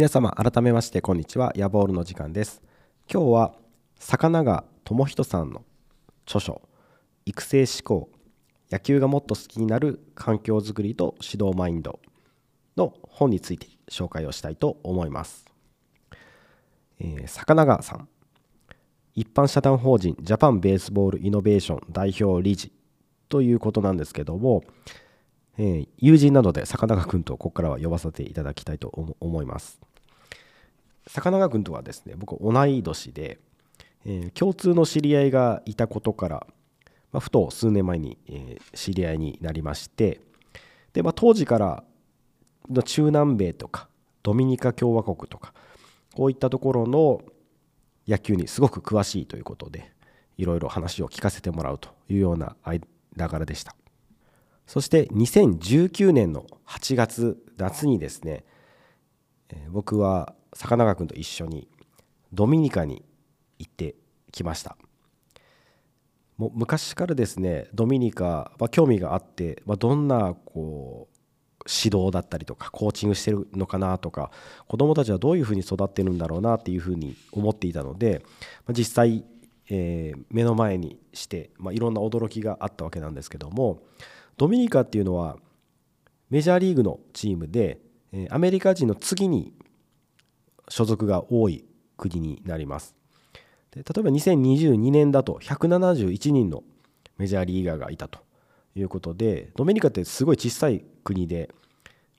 皆様改めましてこんにちは。ヤボールの時間です。今日は魚川智人さんの著書育成思考野球がもっと好きになる環境づくりと指導マインドの本について紹介をしたいと思います、えー、魚川さん。一般社団法人ジャパンベースボールイノベーション代表理事ということなんですけども、えー、友人なので坂中君とここからは呼ばせていただきたいと思います。坂中君とはですね僕同い年で、えー、共通の知り合いがいたことから、まあ、ふと数年前に、えー、知り合いになりましてで、まあ、当時から中南米とかドミニカ共和国とかこういったところの野球にすごく詳しいということでいろいろ話を聞かせてもらうというような間柄でした。そして2019年の8月夏にですね僕は坂永君と一緒にドミニカに行ってきました。もう昔からですねドミニカ、まあ、興味があって、まあ、どんなこう指導だったりとかコーチングしてるのかなとか子どもたちはどういうふうに育ってるんだろうなっていうふうに思っていたので、まあ、実際、えー、目の前にして、まあ、いろんな驚きがあったわけなんですけどもドミニカっていうのはメジャーリーグのチームでアメリカ人の次に所属が多い国になります。で例えば2022年だと171人のメジャーリーガーがいたということでドミニカってすごい小さい国で、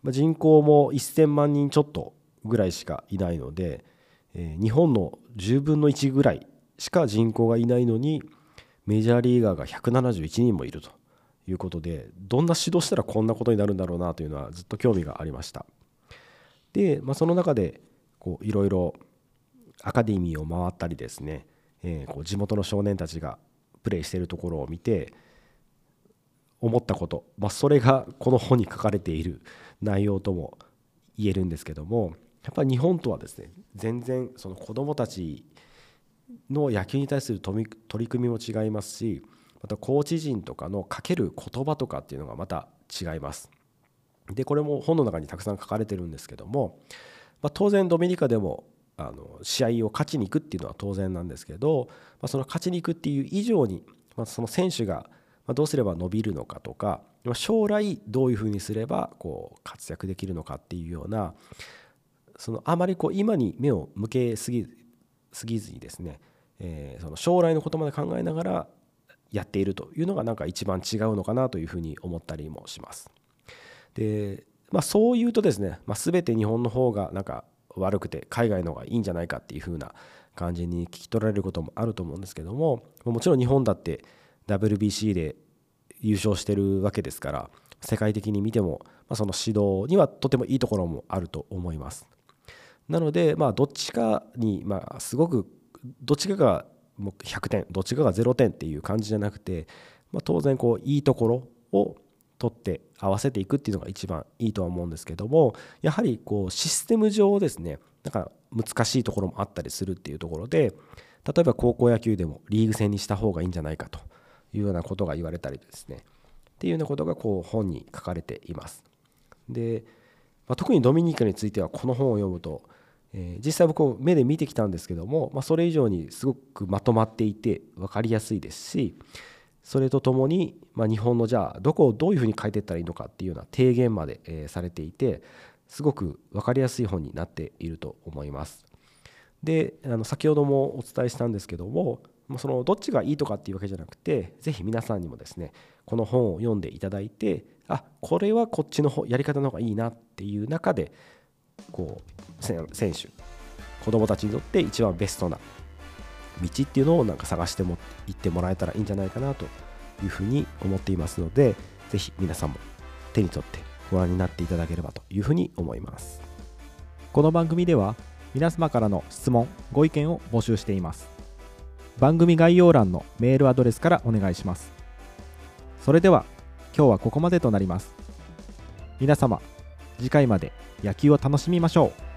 ま、人口も1000万人ちょっとぐらいしかいないので、え、日本の10分の1ぐらいしか人口がいないのにメジャーリーガーが171人もいるということでどんな指導したらこんなことになるんだろうなというのはずっと興味がありました。で、まあ、その中でこういろいろアカデミーを回ったりですね、えー、こう地元の少年たちがプレーしているところを見て思ったこと、まあ、それがこの本に書かれている 内容とも言えるんですけどもやっぱり日本とはですね全然その子どもたちの野球に対する取り組みも違いますしまたコーチ陣とかのかける言葉とかっていうのがまた違います。でこれも本の中にたくさん書かれてるんですけどもまあ、当然ドミニカでもあの試合を勝ちに行くっていうのは当然なんですけど、まあ、その勝ちに行くっていう以上に、まあ、その選手がどうすれば伸びるのかとか将来どういうふうにすればこう活躍できるのかっていうようなそのあまりこう今に目を向けすぎすぎずにですね、えー、その将来のことまで考えながらやっているというのがなんか一番違うのかなというふうに思ったりもします。でまあ、そう言うとですね、まあ、全て日本の方がなんか悪くて海外の方がいいんじゃないかっていう風な感じに聞き取られることもあると思うんですけどももちろん日本だって WBC で優勝してるわけですから世界的に見ても、まあ、その指導にはとてもいいところもあると思います。なのでまあどっちかにまあすごくどっちかがもう100点どっちかが0点っていう感じじゃなくて、まあ、当然こういいところを取って合わせていくっていうのが一番いいとは思うんですけどもやはりこうシステム上ですねなんか難しいところもあったりするっていうところで例えば高校野球でもリーグ戦にした方がいいんじゃないかというようなことが言われたりですねっていうようなことがこう本に書かれています。で、まあ、特にドミニカについてはこの本を読むと、えー、実際僕目で見てきたんですけども、まあ、それ以上にすごくまとまっていて分かりやすいですしそれとともに、まあ、日本のじゃあどこをどういうふうに変えていったらいいのかっていうような提言まで、え、されていてすごく分かりやすい本になっていると思います。であの先ほどもお伝えしたんですけどもそのどっちがいいとかっていうわけじゃなくて是非皆さんにもですねこの本を読んでいただいてあこれはこっちのやり方の方がいいなっていう中でこう選手子どもたちにとって一番ベストな道っていうのをなんか探しても行ってもらえたらいいんじゃないかなというふうに思っていますのでぜひ皆さんも手に取ってご覧になっていただければというふうに思います。この番組では皆様からの質問ご意見を募集しています。番組概要欄のメールアドレスからお願いします。それでは今日はここまでとなります。皆様次回まで野球を楽しみましょう。